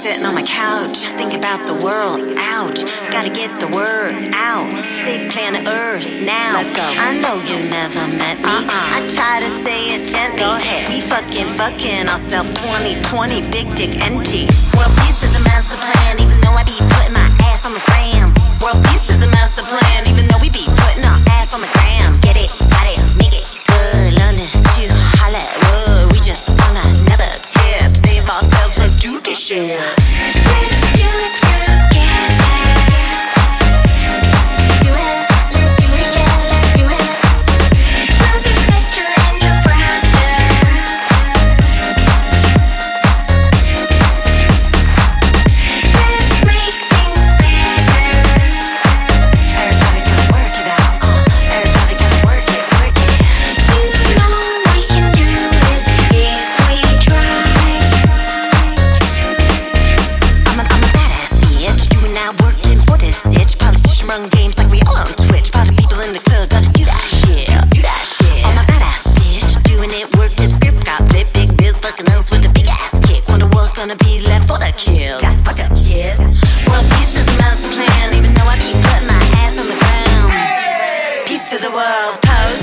Sitting on my couch, think about the world. Ouch, gotta get the word out. Sick planet Earth now. Let's go. I know you never met me. Uh-uh. I try to say it gently. Go ahead. We fucking fucking ourselves 2020, big dick NT. World peace is a master plan, even though I be That's kill. One piece of the master plan, even though I keep putting my ass on the ground. Peace to the world, pose,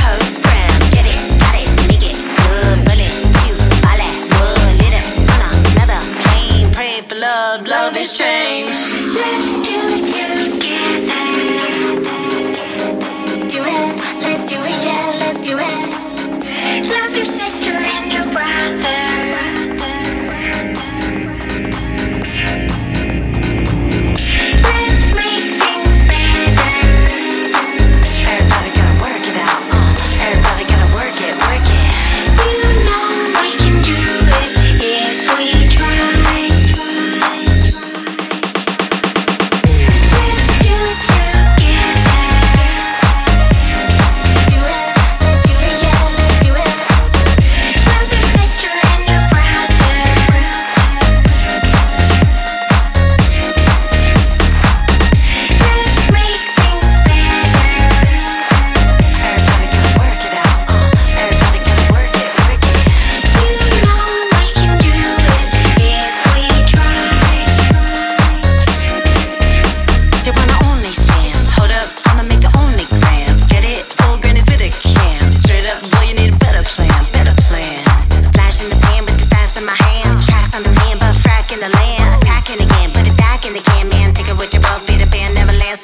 post. Get it, got it, make it good, bullet, cute, on another plane. Pray for love, love is trained. Let's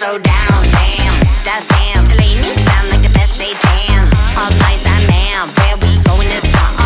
slow down. Damn, that's damn. The ladies sound like the best they dance. All eyes on man, where we going this summer?